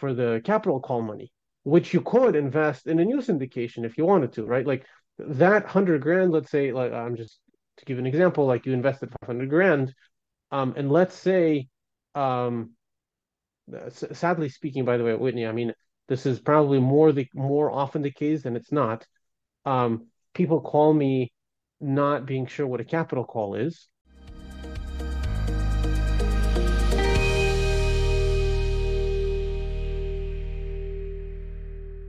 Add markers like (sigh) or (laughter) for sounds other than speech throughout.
for the capital call money, which you could invest in a new syndication if you wanted to, right? Like that hundred grand, let's say, like I'm just to give an example, like you invested 500 grand, um, and let's say, um, sadly speaking, by the way, Whitney, I mean this is probably more the more often the case than it's not. Um, people call me not being sure what a capital call is.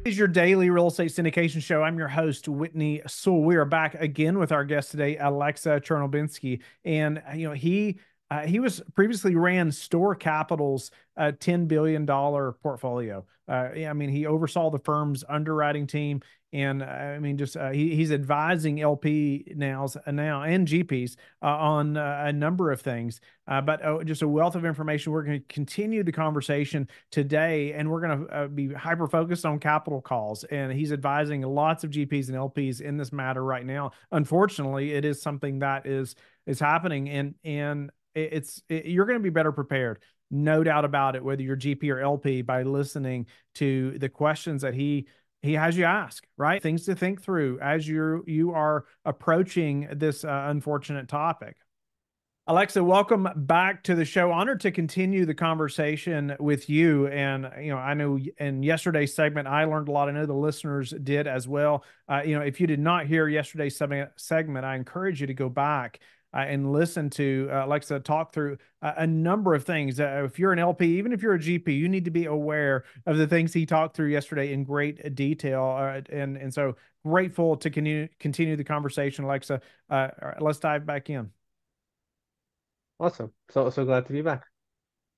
Is your daily real estate syndication show. I'm your host, Whitney Sewell. We are back again with our guest today, Aleksey Chernobelskiy. And, you know, he uh, he was previously ran STORE Capital's uh, $10 billion portfolio. Uh, I mean, he oversaw the firm's underwriting team. And uh, I mean, just uh, he, he's advising LP nows uh, now and GPs on a number of things. but oh, just a wealth of information. We're going to continue the conversation today, and we're going to be hyper focused on capital calls. And he's advising lots of GPs and LPs in this matter right now. Unfortunately, it is something that is is happening, and and it's it, you're going to be better prepared no doubt about it whether you're gp or lp by listening to the questions that he he has you ask right? Things to think through as you you are approaching this uh, unfortunate topic. Aleksey welcome back to the show. Honored to continue the conversation with you. And you know i know in yesterday's segment i learned a lot. I know the listeners did as well. Uh, you know if you did not hear yesterday's segment i encourage you to go back uh, and listen to uh, Aleksey talk through a, a number of things. Uh, if you're an LP, even if you're a GP, you need to be aware of the things he talked through yesterday in great detail. Uh, and and so grateful to continue continue the conversation, Aleksey. Uh, let's dive back in. Awesome. So so glad to be back.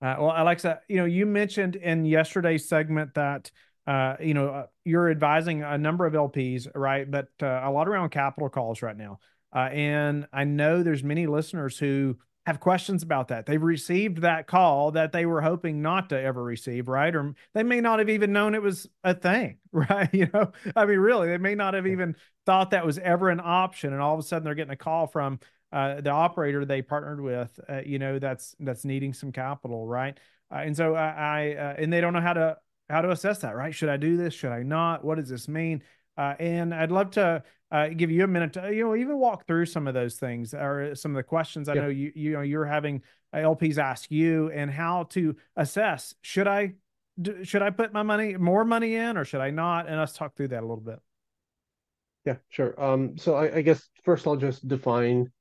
Uh, well, Alexa, you know you mentioned in yesterday's segment that. Uh, you know, uh, you're advising a number of LPs, right? But uh, a lot around capital calls right now. Uh, and I know there's many listeners who have questions about that. They've received that call that they were hoping not to ever receive, right? Or they may not have even known it was a thing, (laughs) right? You know, I mean, really, they may not have even thought that was ever an option. And all of a sudden they're getting a call from uh, the operator they partnered with, uh, you know, that's, that's needing some capital, right? Uh, and so I, I uh, and they don't know how to, how to assess that, right? Should I do this? Should I not? What does this mean? Uh, and I'd love to uh, give you a minute to you know even walk through some of those things or some of the questions I know you you know you're having LPs ask you and how to assess should I should I put my money more money in or should I not and let's talk through that a little bit. Yeah, sure. Um, so I, I guess first I'll just define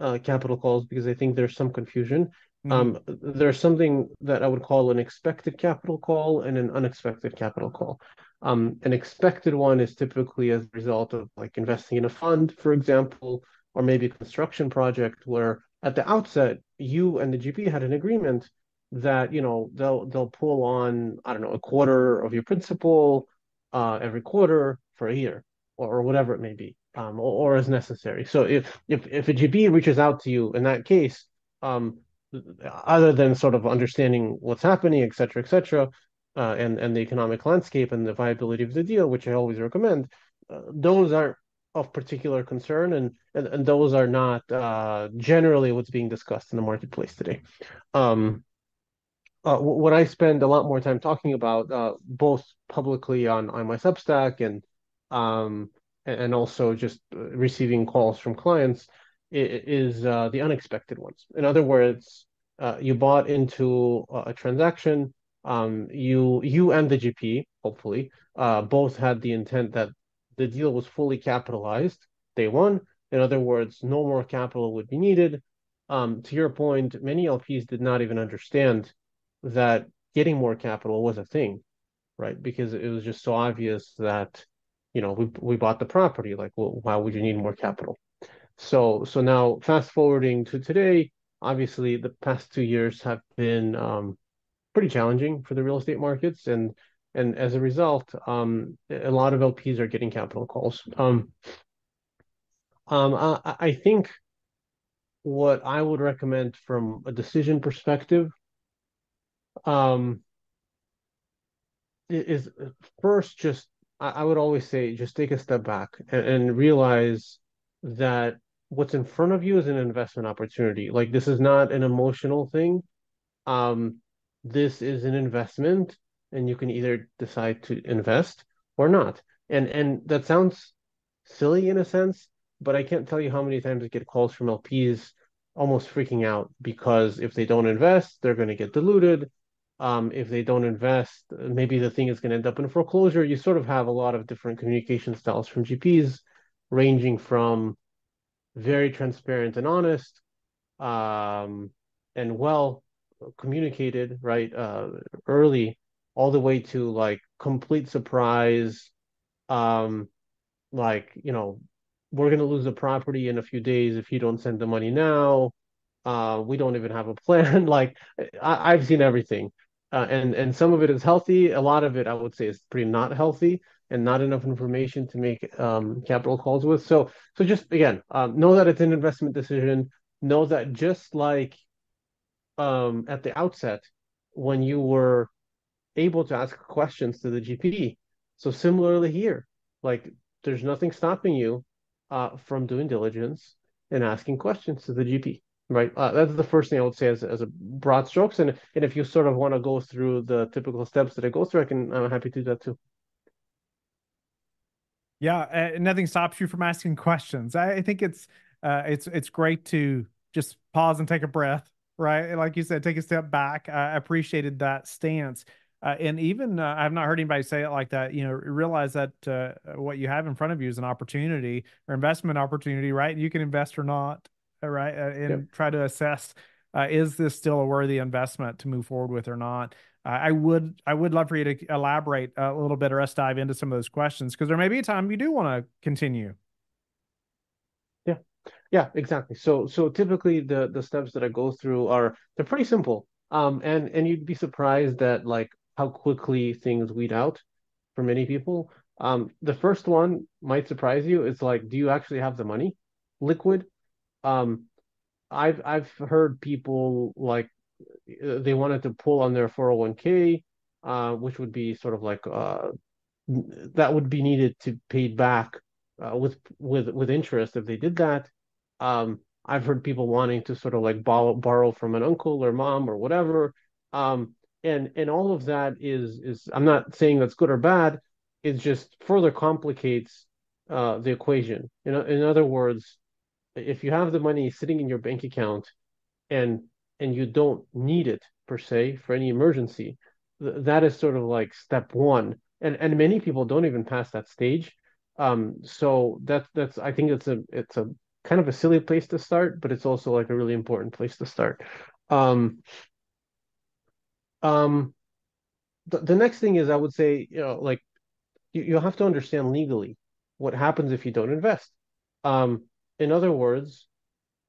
uh, capital calls because I think there's some confusion. Mm-hmm. Um, there's something that I would call an expected capital call and an unexpected capital call. Um, an expected one is typically as a result of like investing in a fund, for example, or maybe a construction project where at the outset you and the GP had an agreement that you know they'll they'll pull on I don't know a quarter of your principal uh, every quarter for a year or, or whatever it may be, um, or, or, as necessary. So if if if a GP reaches out to you in that case, um, other than sort of understanding what's happening, et cetera, et cetera, uh, and and the economic landscape and the viability of the deal, which I always recommend, uh, those aren't of particular concern, and and, and those are not uh, generally what's being discussed in the marketplace today. Um, uh, what I spend a lot more time talking about, uh, both publicly on on my Substack and um, and also just uh, receiving calls from clients, is the unexpected ones. In other words, you bought into a transaction um, you you and the GP hopefully uh, both had the intent that the deal was fully capitalized day one. In other words, no more capital would be needed. Um, to your point, many LPs did not even understand that getting more capital was a thing, right? Because it was just so obvious that you know we we bought the property. Like, well, why would you need more capital? So so now fast forwarding to today, obviously the past two years have been um, pretty challenging for the real estate markets, and and as a result, um, a lot of LPs are getting capital calls. Um, um, I, I think what I would recommend from a decision perspective um, is first just I, would always say just take a step back and, and, realize that what's in front of you is an investment opportunity. Like this is not an emotional thing. Um, this is an investment and you can either decide to invest or not. And and that sounds silly in a sense, but I can't tell you how many times I get calls from LPs almost freaking out because if they don't invest, they're going to get diluted. Um, if they don't invest, maybe the thing is going to end up in foreclosure. You sort of have a lot of different communication styles from GPs, ranging from very transparent and honest, um, and well communicated, right, uh, early, all the way to like complete surprise, um, like you know, we're going to lose the property in a few days if you don't send the money now. Uh, we don't even have a plan. (laughs) like I, have seen everything, uh, and and some of it is healthy. A lot of it, I would say, is pretty not healthy and not enough information to make um, capital calls with. So so just again, um, know that it's an investment decision. Know that just like um, at the outset, when you were able to ask questions to the GP, so similarly here, like there's nothing stopping you uh, from doing diligence and asking questions to the GP, right? Uh, that's the first thing I would say as, as a broad strokes. And, and if you sort of want to go through the typical steps that I go through, I can, I'm happy to do that too. Yeah, uh, nothing stops you from asking questions. I, I think it's uh, it's it's great to just pause and take a breath, right? Like you said, take a step back. I appreciated that stance. Uh, and even uh, I've not heard anybody say it like that. You know, realize that uh, what you have in front of you is an opportunity or investment opportunity, right? You can invest or not, uh, right? Uh, and yep. try to assess uh, is this still a worthy investment to move forward with or not. I would I would love for you to elaborate a little bit or us dive into some of those questions because there may be a time you do want to continue. Yeah, exactly. So so typically the the steps that I go through are they're pretty simple. Um, and and you'd be surprised that like how quickly things weed out for many people. Um, the first one might surprise you. It's like, do you actually have the money liquid? Um, I've I've heard people like they wanted to pull on their 401k, uh, which would be sort of like uh, that would be needed to pay back uh, with with with interest if they did that. Um, I've heard people wanting to sort of like borrow borrow from an uncle or mom or whatever. Um, and and all of that is is i'm not saying that's good or bad it just further complicates uh, the equation in, in other words if you have the money sitting in your bank account and and you don't need it per se for any emergency th- that is sort of like step one and and many people don't even pass that stage um so that's that's i think it's a it's a kind of a silly place to start but it's also like a really important place to start um um, the, the next thing is I would say, you know, like you, you have to understand legally what happens if you don't invest. Um, in other words,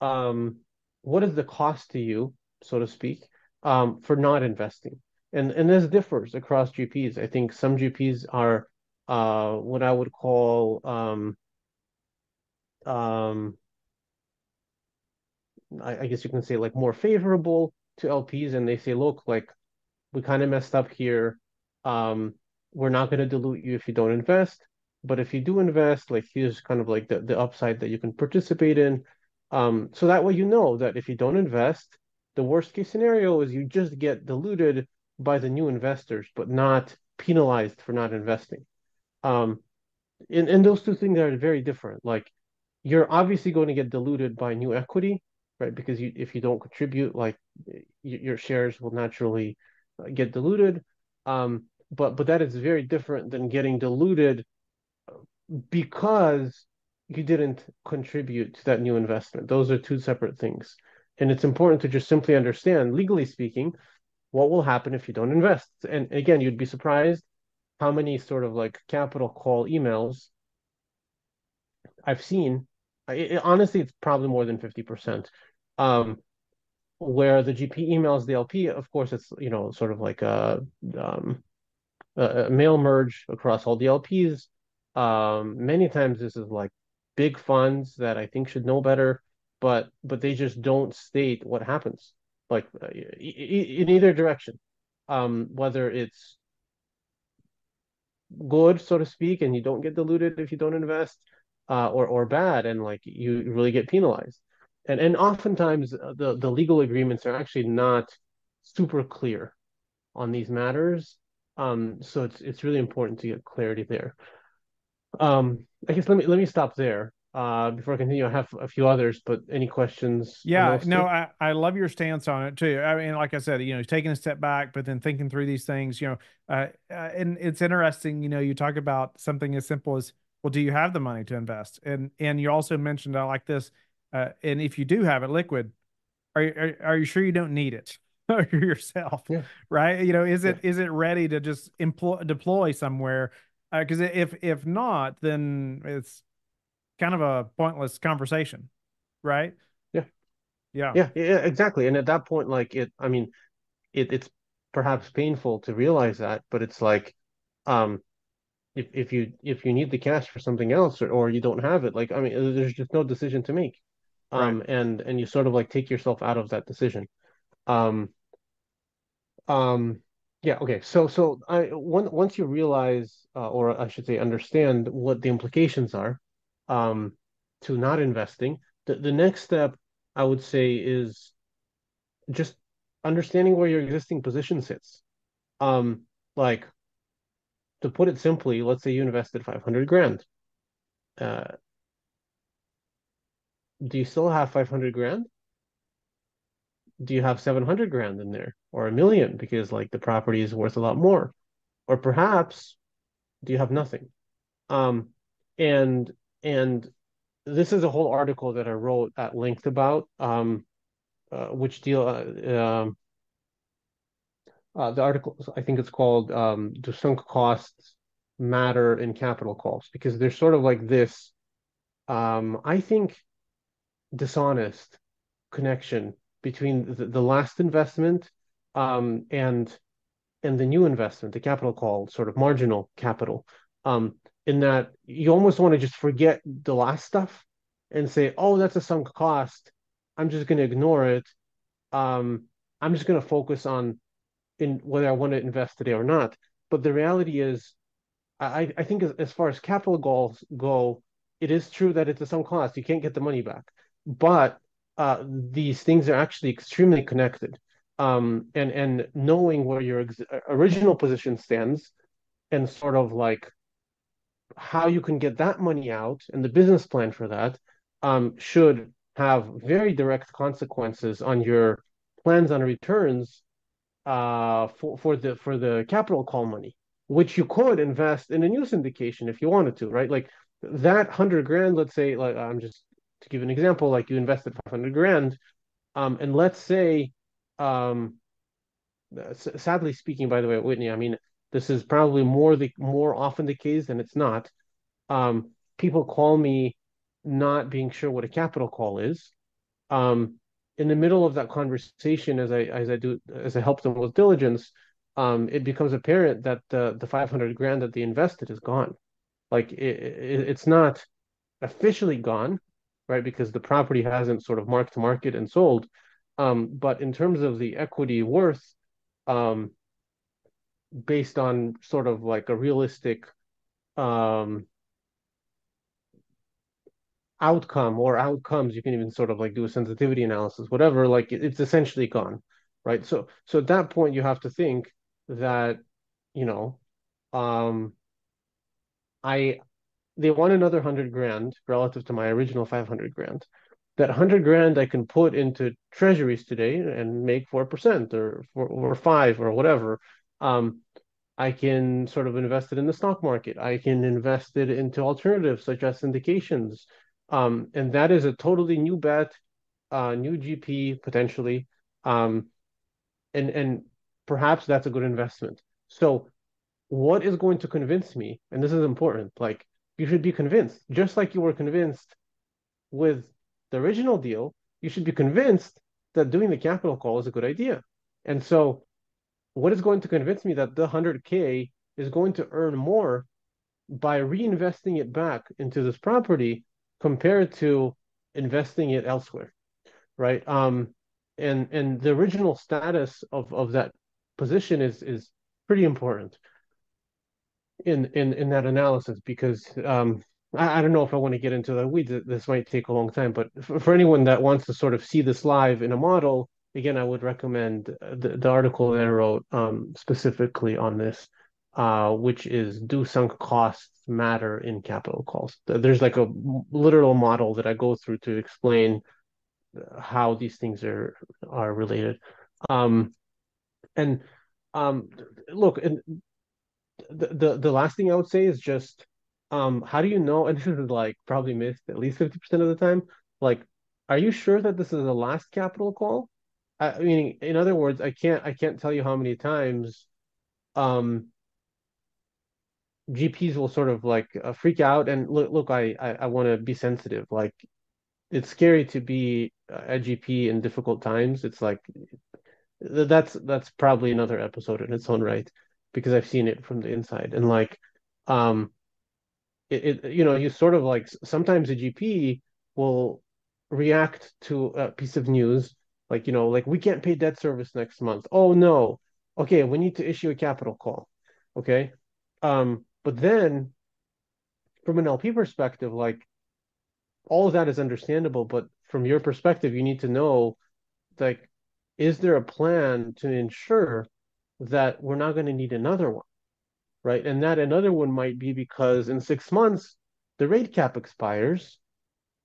um, what is the cost to you, so to speak, um, for not investing? And and this differs across GPs. I think some GPs are uh, what I would call um, um, I, I guess you can say like more favorable to LPs, and they say, look, like we kind of messed up here. Um, we're not going to dilute you if you don't invest, but if you do invest, like here's kind of like the, the upside that you can participate in. Um, so that way you know that if you don't invest, the worst case scenario is you just get diluted by the new investors, but not penalized for not investing. Um, and, and those two things are very different. Like you're obviously going to get diluted by new equity, right? Because you, if you don't contribute, like your shares will naturally get diluted. Um, but but that is very different than getting diluted because you didn't contribute to that new investment. Those are two separate things. And it's important to just simply understand, legally speaking, what will happen if you don't invest. And again, you'd be surprised how many sort of like capital call emails I've seen. It, honestly, it's probably more than 50%. Um, where the GP emails the LP, of course, it's you know sort of like a, um, a mail merge across all the LPs. Um, many times this is like big funds that I think should know better, but but they just don't state what happens, like uh, in either direction, um, whether it's good, so to speak, and you don't get diluted if you don't invest, uh, or or bad, and like you really get penalized and and oftentimes uh, the the legal agreements are actually not super clear on these matters Um, so it's it's really important to get clarity there. Um, I guess let me let me stop there. Uh, before I continue, I have a few others, but any questions? Yeah, no, I, I love your stance on it too. I mean, like I said, you know, taking a step back, but then thinking through these things, you know, uh, uh, and it's interesting, you know, you talk about something as simple as, well, do you have the money to invest? And and you also mentioned, I like this, uh, and if you do have it liquid, are, are, are you sure you don't need it? (laughs) yourself yeah. right you know is it yeah. is it ready to just employ deploy somewhere because uh, if if not then it's kind of a pointless conversation right? Yeah. Yeah. Yeah yeah exactly. And at that point like it i mean it, it's perhaps painful to realize that but it's like um if if you if you need the cash for something else or, or you don't have it like i mean there's just no decision to make. Um right. and and you sort of like take yourself out of that decision. Um, um, yeah, okay. So, so I one, once you realize, uh, or I should say, understand what the implications are, um, to not investing, the, the next step I would say is just understanding where your existing position sits. Um, like to put it simply, let's say you invested 500 grand. Uh, do you still have 500 grand? do you have 700 grand in there or a million because like the property is worth a lot more or perhaps do you have nothing um and and this is a whole article that i wrote at length about um uh, which deal uh, um uh, the article i think it's called um do sunk costs matter in capital calls? Because there's sort of like this um i think dishonest connection between the, the last investment um, and and the new investment, the capital call, sort of marginal capital, um, in that you almost want to just forget the last stuff and say, oh, that's a sunk cost. I'm just going to ignore it. Um, I'm just going to focus on in whether I want to invest today or not. But the reality is, I, I think as, as far as capital calls go, it is true that it's a sunk cost. You can't get the money back. But uh, these things are actually extremely connected. Um, and and knowing where your ex- original position stands, and sort of like how you can get that money out and the business plan for that um, should have very direct consequences on your plans on returns uh, for for the for the capital call money, which you could invest in a new syndication if you wanted to, right? Like that hundred grand, let's say, like I'm just to give an example, like you invested 500 grand, um, and let's say, um, sadly speaking, by the way, Whitney, I mean, this is probably more the more often the case than it's not. Um, people call me not being sure what a capital call is. Um, in the middle of that conversation, as I as I do as I help them with diligence, um, it becomes apparent that the the 500 grand that they invested is gone. Like it, it, it's not officially gone, right? Because the property hasn't sort of marked to market and sold. Um, but in terms of the equity worth, um, based on sort of like a realistic um, outcome or outcomes, you can even sort of like do a sensitivity analysis, whatever. Like it's essentially gone, right? So so at that point, you have to think that you know, um, I they want another hundred grand relative to my original 500 grand. That 100 grand I can put into treasuries today and make 4% or, 4 or 5 or whatever. Um, I can sort of invest it in the stock market. I can invest it into alternatives such as syndications. Um, and that is a totally new bet, uh, new GP potentially. Um, and, and perhaps that's a good investment. So what is going to convince me, and this is important, like you should be convinced, just like you were convinced with the original deal, you should be convinced that doing the capital call is a good idea. And so, what is going to convince me that the 100K is going to earn more by reinvesting it back into this property compared to investing it elsewhere? Right. Um, and and the original status of, of that position is is pretty important in in in that analysis because um, I, I, don't know if I want to get into the weeds. This might take a long time, but for, for, anyone that wants to sort of see this live in a model, again, I would recommend the, the article that I wrote um, specifically on this. uh, which is do sunk costs matter in capital calls? There's like a literal model that I go through to explain how these things are are related. Um, and um, look, and the, the the last thing I would say is just um, how do you know? And this is like probably missed at least 50% of the time. Like, are you sure that this is the last capital call? I mean, in other words, I can't I can't tell you how many times um GPs will sort of like uh, freak out and look look I I, I want to be sensitive. Like it's scary to be a GP in difficult times. It's like that's that's probably another episode in its own right because I've seen it from the inside and like um it, it you know you sort of like sometimes a GP will react to a piece of news like you know like we can't pay debt service next month. Oh no. Okay we need to issue a capital call. Okay? Um but then from an LP perspective like all of that is understandable but from your perspective you need to know like is there a plan to ensure that we're not going to need another one right? And that another one might be because in six months the rate cap expires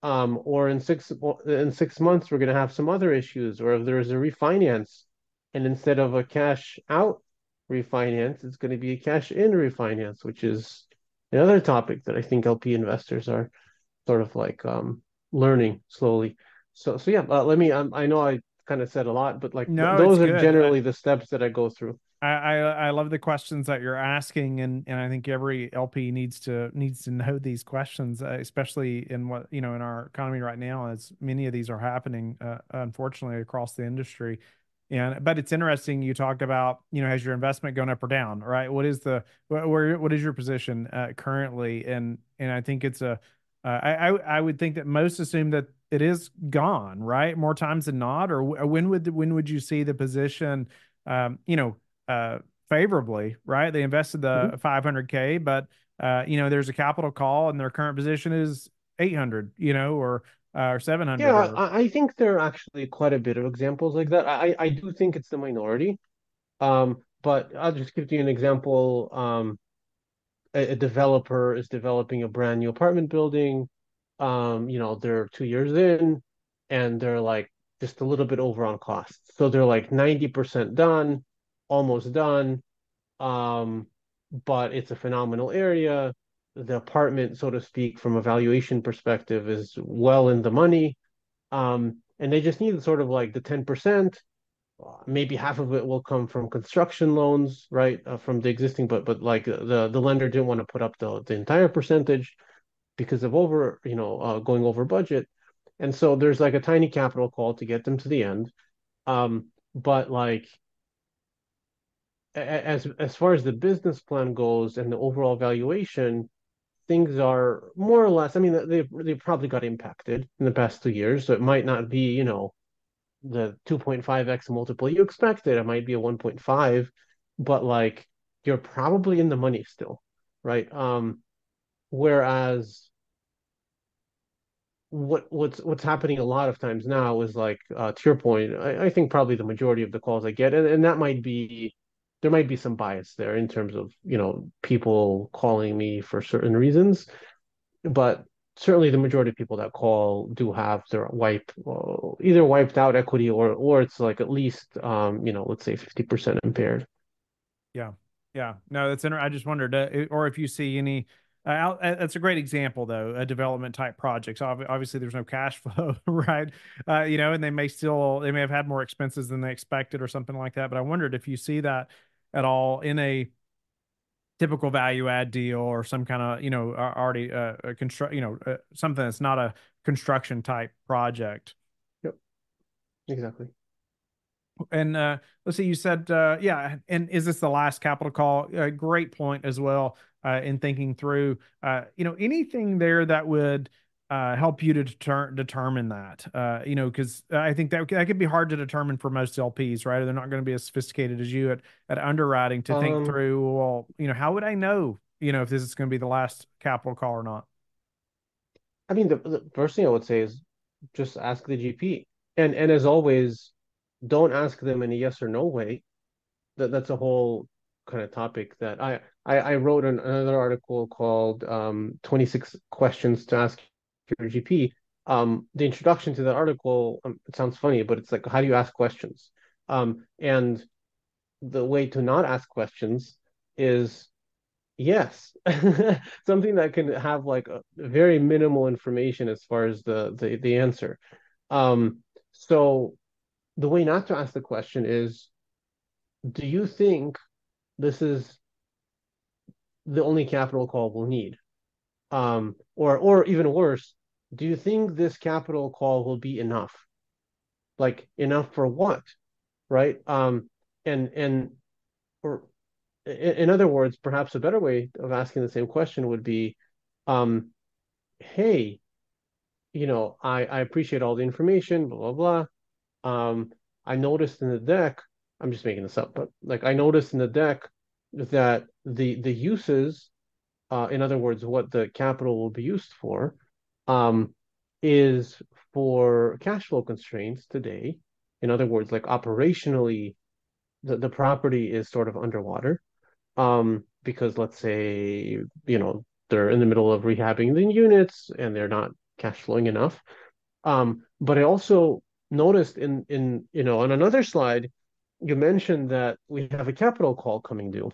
um, or in six in six months we're going to have some other issues, or if there's a refinance, and instead of a cash out refinance, it's going to be a cash in refinance, which is another topic that I think LP investors are sort of like um, learning slowly. So so yeah, uh, let me. Um, I know I kind of said a lot, but like no, th- those are good. generally the steps that I go through. I, I, love the questions that you're asking, and and I think every LP needs to needs to know these questions, uh, especially in what you know in our economy right now, as many of these are happening, uh, unfortunately, across the industry. And but it's interesting you talked about you know has your investment gone up or down, right? What is the where what is your position uh, currently? And and I think it's a uh, I, I I would think that most assume that it is gone, right? More times than not, or when would when would you see the position, um, you know, uh, favorably, right? They invested the mm-hmm. 500k, but uh, you know, there's a capital call, and their current position is 800, you know, or uh, or 700. Yeah, or... I, I think there are actually quite a bit of examples like that. I I do think it's the minority, um, but I'll just give you an example. Um, a, a developer is developing a brand new apartment building um, you know, they're two years in and they're like just a little bit over on costs. So they're like 90% done, almost done. Um, but it's a phenomenal area. The apartment, so to speak, from a valuation perspective, is well in the money. Um, and they just need sort of like the 10%. Maybe half of it will come from construction loans, right? Uh, from the existing, but but like the the lender didn't want to put up the the entire percentage because of over, you know, uh, going over budget. And so there's like a tiny capital call to get them to the end. Um, but like as as far as the business plan goes and the overall valuation, things are more or less. I mean, they they probably got impacted in the past two years, so it might not be you know the 2.5x multiple you expected. It might be a 1.5, but like you're probably in the money still, right? Um, whereas what what's what's happening a lot of times now is like uh, to your point I, I think probably the majority of the calls i get and, and that might be there might be some bias there in terms of you know people calling me for certain reasons but certainly the majority of people that call do have their wipe uh, either wiped out equity or or it's like at least um you know let's say 50% impaired yeah yeah no that's inter- i just wondered uh, or if you see any uh, that's a great example, though, a development type project. So obviously, there's no cash (laughs) flow, right? Uh, you know, and they may still they may have had more expenses than they expected or something like that. But I wondered if you see that at all in a typical value add deal or some kind of you know already uh, a construct you know uh, something that's not a construction type project. Yep, exactly. And uh, let's see, you said, uh, yeah, and is this the last capital call? A great point as well uh, in thinking through, uh, you know, anything there that would uh, help you to deter- determine that, uh, you know, because I think that that could be hard to determine for most LPs, right? They're not going to be as sophisticated as you at at underwriting to um, think through. Well, you know, how would I know, you know, if this is going to be the last capital call or not? I mean, the, the first thing I would say is just ask the GP, and and as always, don't ask them in a yes or no way. That that's a whole kind of topic that I I, I wrote an, another article called um, 26 Questions to Ask Your GP. Um, the introduction to that article, um, it sounds funny, but it's like, how do you ask questions? Um, and the way to not ask questions is yes, (laughs) something that can have like a very minimal information as far as the the, the answer. Um, so the way not to ask the question is, do you think this is the only capital call we'll need? Um, or or even worse, do you think this capital call will be enough? Like enough for what? Right? Um, and and or in other words, perhaps a better way of asking the same question would be, um, hey, you know, I, I appreciate all the information, blah, blah, blah. Um, I noticed in the deck, I'm just making this up, but like I noticed in the deck that the the uses, uh, in other words, what the capital will be used for, um, is for cash flow constraints today. In other words, like operationally, the, the property is sort of underwater. Um, because let's say, you know, they're in the middle of rehabbing the units and they're not cash flowing enough. Um, but I also noticed in in you know on another slide, you mentioned that we have a capital call coming due.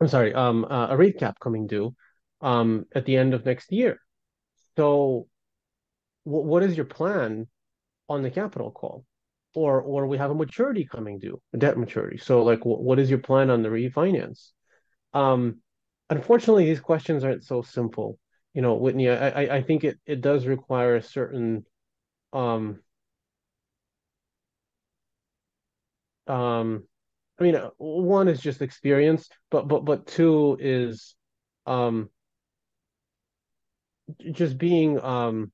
I'm sorry, um, uh, a rate cap coming due um, at the end of next year. So, w- what is your plan on the capital call? Or, or we have a maturity coming due, a debt maturity. So, like, w- what is your plan on the refinance? Um, unfortunately, these questions aren't so simple. You know, Whitney, I, I, I think it, it does require a certain um, um, I mean, uh, one is just experience, but but but two is um just being um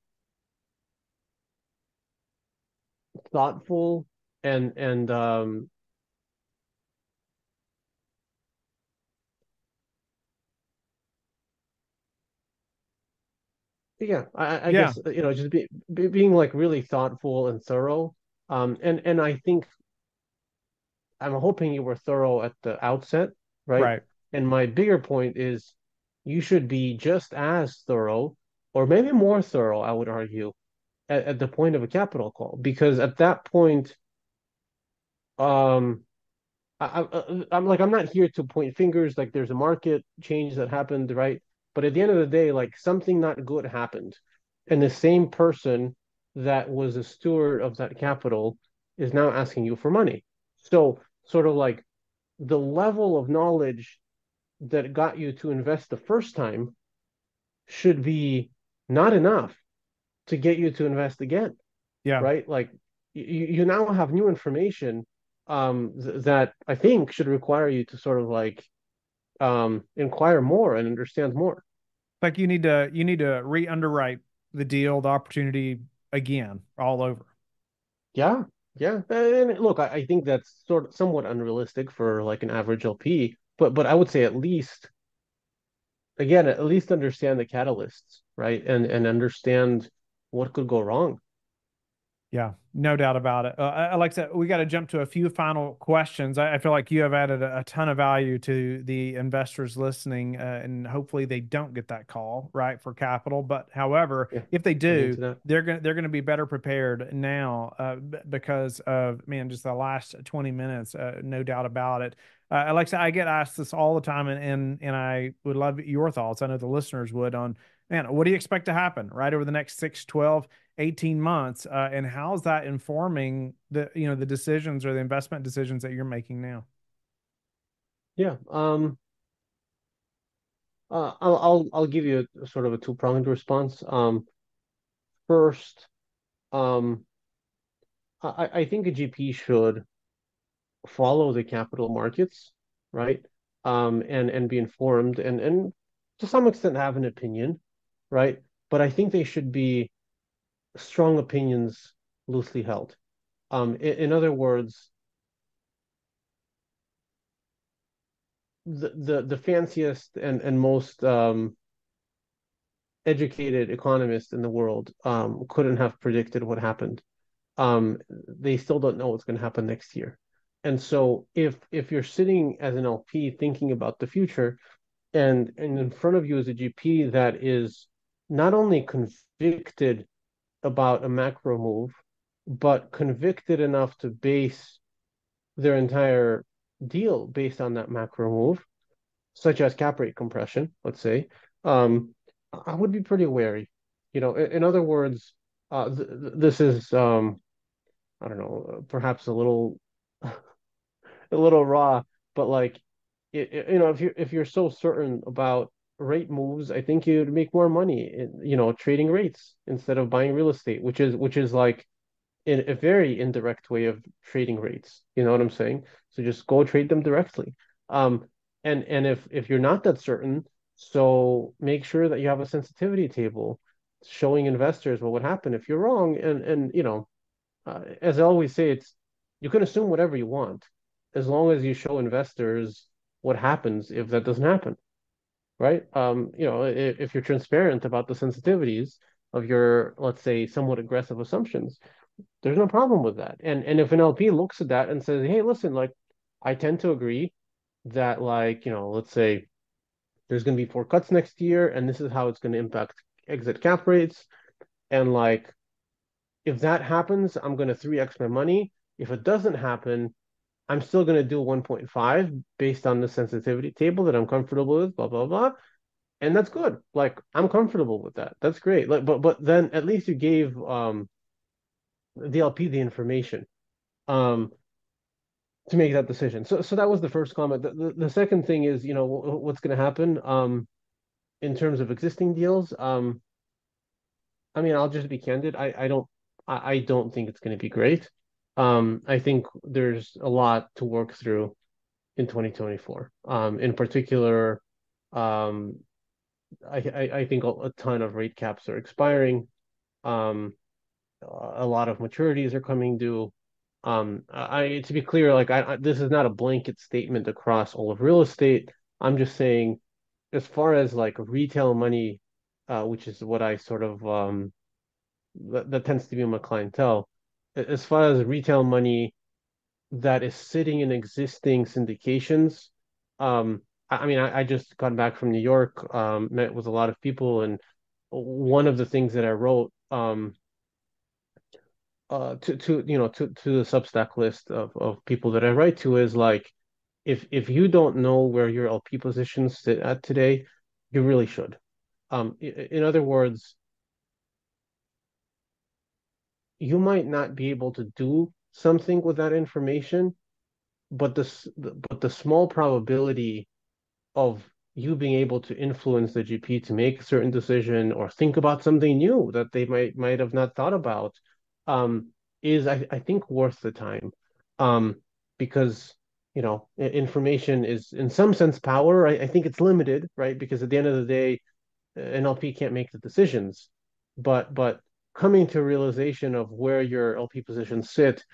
thoughtful and and um yeah i, I Yeah. guess you know just be, be, being like really thoughtful and thorough um and and i think i'm hoping you were thorough at the outset right Right. and my bigger point is you should be just as thorough or maybe more thorough i would argue at, at the point of a capital call because at that point um I, I, I'm like I'm not here to point fingers like there's a market change that happened right? But at the end of the day like something not good happened. And the same person that was a steward of that capital is now asking you for money. So sort of like the level of knowledge that got you to invest the first time should be not enough to get you to invest again Yeah. right like you, you now have new information um th- that i think should require you to sort of like um inquire more and understand more Like you need to you need to re-underwrite the deal, the opportunity again, all over. yeah yeah and look I, I think that's sort of somewhat unrealistic for like an average lp but but i would say at least again at least understand the catalysts right and and understand what could go wrong Yeah, no doubt about it. Uh, Aleksey, we got to jump to a few final questions. I, I feel like you have added a, a ton of value to the investors listening, uh, and hopefully they don't get that call right for capital. But however, Yeah, if they I'll get into do, they're gonna they're gonna be better prepared now uh, b- because of man, just the last twenty minutes, uh, no doubt about it. Uh, Aleksey, I get asked this all the time, and and and I would love your thoughts. I know the listeners would on man, what do you expect to happen right over the next 6, 12, 18 months? Uh, and how's that informing the you know the decisions or the investment decisions that you're making now? Yeah um uh, I'll I'll I'll give you a, sort of a two-pronged response. Um first um I, I think a GP should follow the capital markets, right? Um, and and be informed and and to some extent have an opinion, right? But I think they should be strong opinions loosely held. Um, in, in other words, the the, the fanciest and and most um, educated economists in the world um, couldn't have predicted what happened. Um, they still don't know what's going to happen next year And so if if you're sitting as an LP thinking about the future and and in front of you is a GP that is not only convicted about a macro move, but convicted enough to base their entire deal based on that macro move, such as cap rate compression, let's say, um, I would be pretty wary. You know, in, in other words, uh, th this is um, I don't know, perhaps a little (laughs) a little raw, but like it, it, you know, if you if you're so certain about rate moves, I think you'd make more money in, you know, trading rates instead of buying real estate, which is which is like in a very indirect way of trading rates. You know what I'm saying? So just go trade them directly. Um, and and if if you're not that certain, so make sure that you have a sensitivity table showing investors what would happen if you're wrong. And and you know, uh, as I always say, it's you can assume whatever you want as long as you show investors what happens if that doesn't happen, right? Um, you know, if, if you're transparent about the sensitivities of your, let's say, somewhat aggressive assumptions, there's no problem with that. And and if an LP looks at that and says, hey, listen, like I tend to agree that like, you know, let's say there's going to be four cuts next year and this is how it's going to impact exit cap rates and like if that happens, I'm going to 3x my money. If it doesn't happen, I'm still going to do 1.5 based on the sensitivity table that I'm comfortable with, blah, blah, blah. And that's good. Like I'm comfortable with that. That's great. Like, but but then at least you gave um the LP the information um to make that decision. So so that was the first comment. The the, the second thing is, you know, what's going to happen um in terms of existing deals. Um I mean, I'll just be candid. I I don't I, I don't think it's going to be great. Um, I think there's a lot to work through in 2024. Um, in particular, um, I, I, I think a ton of rate caps are expiring. Um, a lot of maturities are coming due. Um, I to be clear, like I, I, this is not a blanket statement across all of real estate. I'm just saying, as far as like retail money, uh, which is what I sort of um, that, that tends to be my clientele as far as retail money that is sitting in existing syndications, um, I, I mean, I, I, just got back from New York, um, met with a lot of people, and one of the things that I wrote um, uh, to to you know to to the Substack list of of people that I write to is like, if if you don't know where your LP positions sit at today, you really should. Um, in other words, you might not be able to do something with that information, but the but the small probability of you being able to influence the GP to make a certain decision or think about something new that they might might have not thought about um, is I, I think worth the time um, because you know information is in some sense power. I, I think it's limited, right? Because at the end of the day, nlp can't make the decisions, but but coming to realization of where your LP positions sit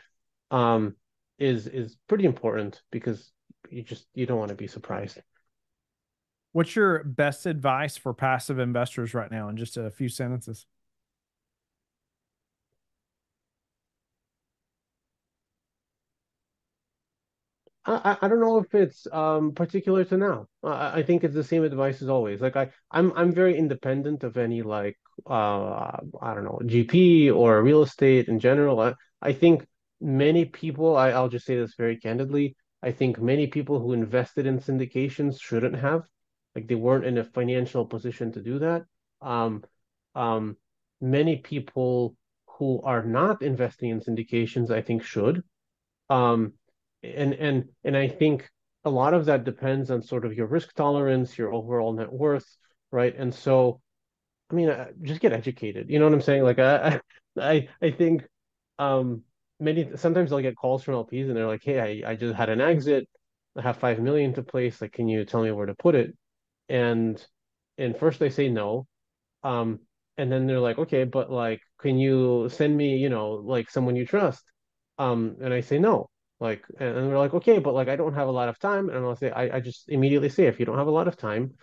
um, is is pretty important because you just you don't want to be surprised. What's your best advice for passive investors right now in just a few sentences? I, I don't know if it's um, particular to now. I, I think it's the same advice as always. Like I, I'm I'm very independent of any like uh I don't know GP or real estate in general. I, I think many people. I, I'll just say this very candidly. I think many people who invested in syndications shouldn't have. Like they weren't in a financial position to do that. Um, um, many people who are not investing in syndications, I think, should. Um, and and and I think a lot of that depends on sort of your risk tolerance, your overall net worth, right? And so, I mean, uh, just get educated. You know what I'm saying? Like I I I think um many sometimes I'll get calls from LPs and they're like, "Hey, I I just had an exit. I have five million to place. Like, can you tell me where to put it?" And and first they say no. Um, and then they're like, okay, but like, can you send me, you know, like someone you trust? Um, and I say no. Like, and, and we're like, okay, but like, I don't have a lot of time. And I'll say, I, I just immediately say, if you don't have a lot of time,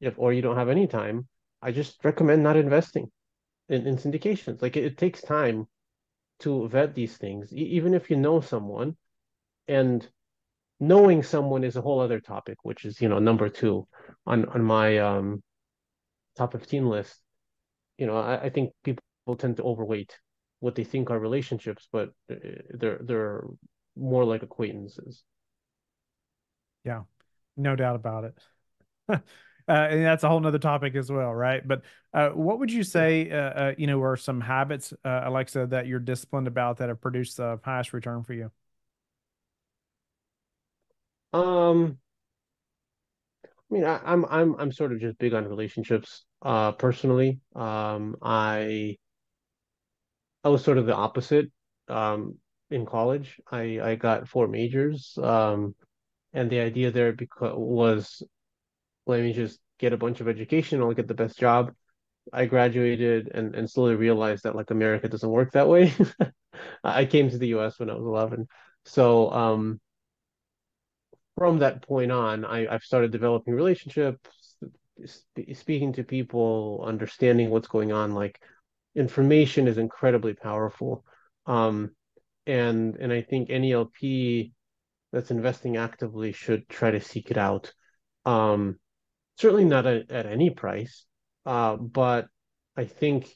if or you don't have any time, I just recommend not investing in, in syndications. Like, it, it takes time to vet these things, e even if you know someone. and knowing someone is a whole other topic, which is you know number two on on my um, top fifteen list. You know, I, I think people tend to overweight what they think are relationships, but uh, they're they're more like acquaintances. Yeah, no doubt about it. (laughs) uh, and that's a whole nother topic as well, right? But uh, what would you say, uh, you know, are some habits, uh, Aleksey, that you're disciplined about that have produced the highest return for you? Um, I mean, I, I'm I'm I'm sort of just big on relationships. Uh, personally, um, I I was sort of the opposite. Um, in college, I I got four majors. Um, and the idea there because was let me just get a bunch of education, I'll get the best job. I graduated and, and slowly realized that like America doesn't work that way. (laughs) I came to the US when I was 11. So um, from that point on, I, I've started developing relationships, sp- speaking to people, understanding what's going on. Like information is incredibly powerful. Um, and and I think any LP that's investing actively should try to seek it out. Um, certainly not at, at any price, uh, but I think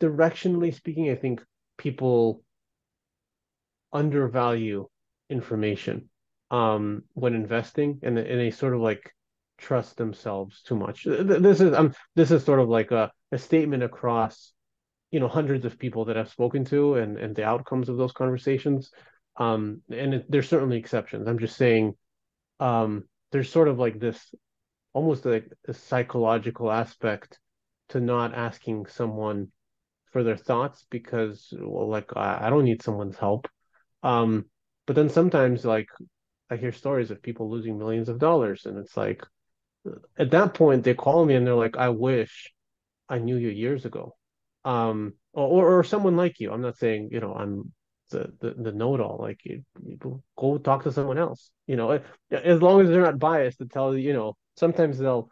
directionally speaking, I think people undervalue information um, when investing, and, and they sort of like trust themselves too much. This is um, this is sort of like a, a statement across, you know, hundreds of people that I've spoken to, and and the outcomes of those conversations. Um, and it, there's certainly exceptions. I'm just saying, um, there's sort of like this almost like a psychological aspect to not asking someone for their thoughts because well like I, I don't need someone's help. Um but then sometimes like I hear stories of people losing millions of dollars and it's like at that point they call me and they're like I wish I knew you years ago. Um or or someone like you. I'm not saying you know I'm the the, the know-it-all. Like you, you go talk to someone else. You know as long as they're not biased to tell you know sometimes they'll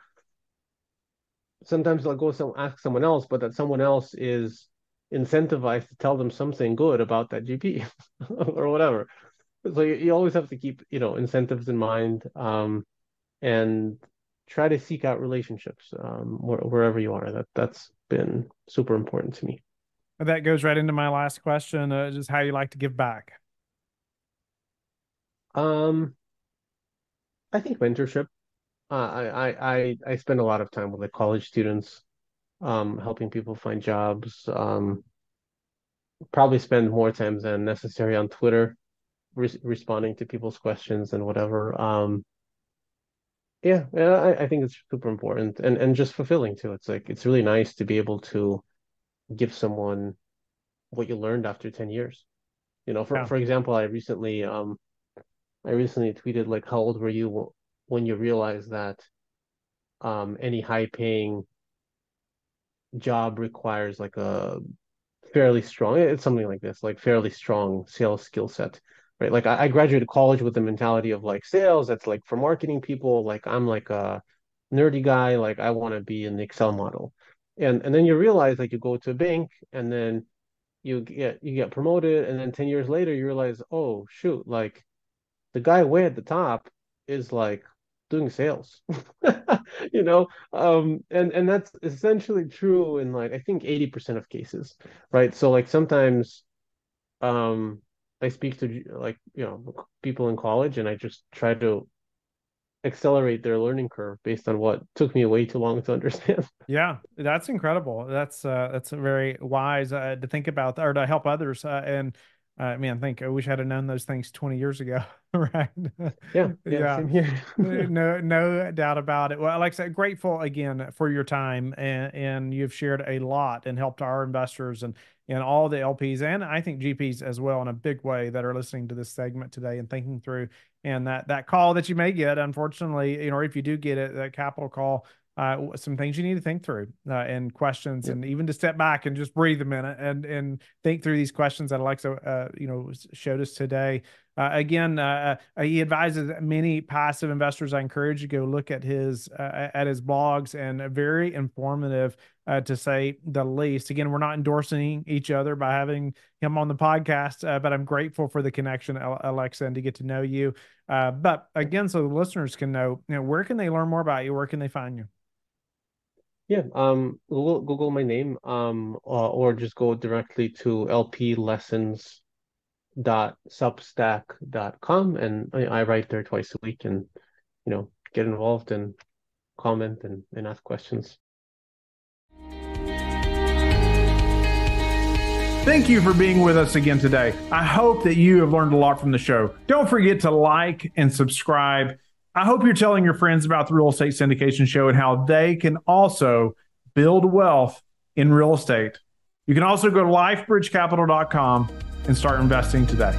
sometimes they'll go some ask someone else, but that someone else is incentivized to tell them something good about that GP (laughs) or whatever. So you, you, always have to keep you know incentives in mind um, and try to seek out relationships um, where, wherever you are. That that's been super important to me. That goes right into my last question: uh, just how you like to give back. Um, I think mentorship. Uh, I, I I spend a lot of time with like college students, um, helping people find jobs. Um, probably spend more time than necessary on Twitter, re responding to people's questions and whatever. Um, yeah, yeah, I, I think it's super important and and just fulfilling too. It's like it's really nice to be able to give someone what you learned after 10 years. You know, for yeah. for example, I recently um I recently tweeted like how old were you when you realize that um, any high paying job requires like a fairly strong it's something like this like fairly strong sales skill set right? Like I, I, graduated college with the mentality of like sales that's like for marketing people like i'm like a nerdy guy like i want to be the excel model. And and then you realize like you go to a bank and then you get you get promoted and then 10 years later you realize oh shoot like the guy way at the top is like doing sales (laughs) you know? Um and and that's essentially true in like i think 80% of cases right? So like sometimes um i speak to like you know people in college and i just try to accelerate their learning curve based on what took me way too long to (laughs) understand. Yeah that's incredible. That's uh that's very wise uh, to think about or to help others uh, and I mean, I think I wish I'd have known those things 20 years ago. (laughs) right. Yeah. (laughs) Yeah. yeah. (laughs) Eh, no, no doubt about it. Well, like I said, grateful again for your time and, and you've shared a lot and helped our investors and, and all the LPs and I think GPs as well in a big way that are listening to this segment today and thinking through and that, that call that you may get, unfortunately, you know, if you do get it, that capital call, uh, some things you need to think through uh, and questions, yep. and even to step back and just breathe a minute and and think through these questions that Aleksey, uh, you know, showed us today. Uh, again, uh, uh, he advises many passive investors. I encourage you to go look at his uh, at his blogs and very informative uh, to say the least. Again, we're not endorsing each other by having him on the podcast, uh, but I'm grateful for the connection, Aleksey, and to get to know you. but again, so the listeners can know, you know, where can they learn more about you? Where can they find you? Yeah, um, Google Google my name, um, uh, or just go directly to lplessons.substack.com, and I, I write there twice a week, and you know, get involved and comment and, and ask questions. Thank you for being with us again today. I hope that you have learned a lot from the show. Don't forget to like and subscribe I hope you're telling your friends about the Real Estate Syndication Show and how they can also build wealth in real estate. You can also go to lifebridgecapital.com and start investing today.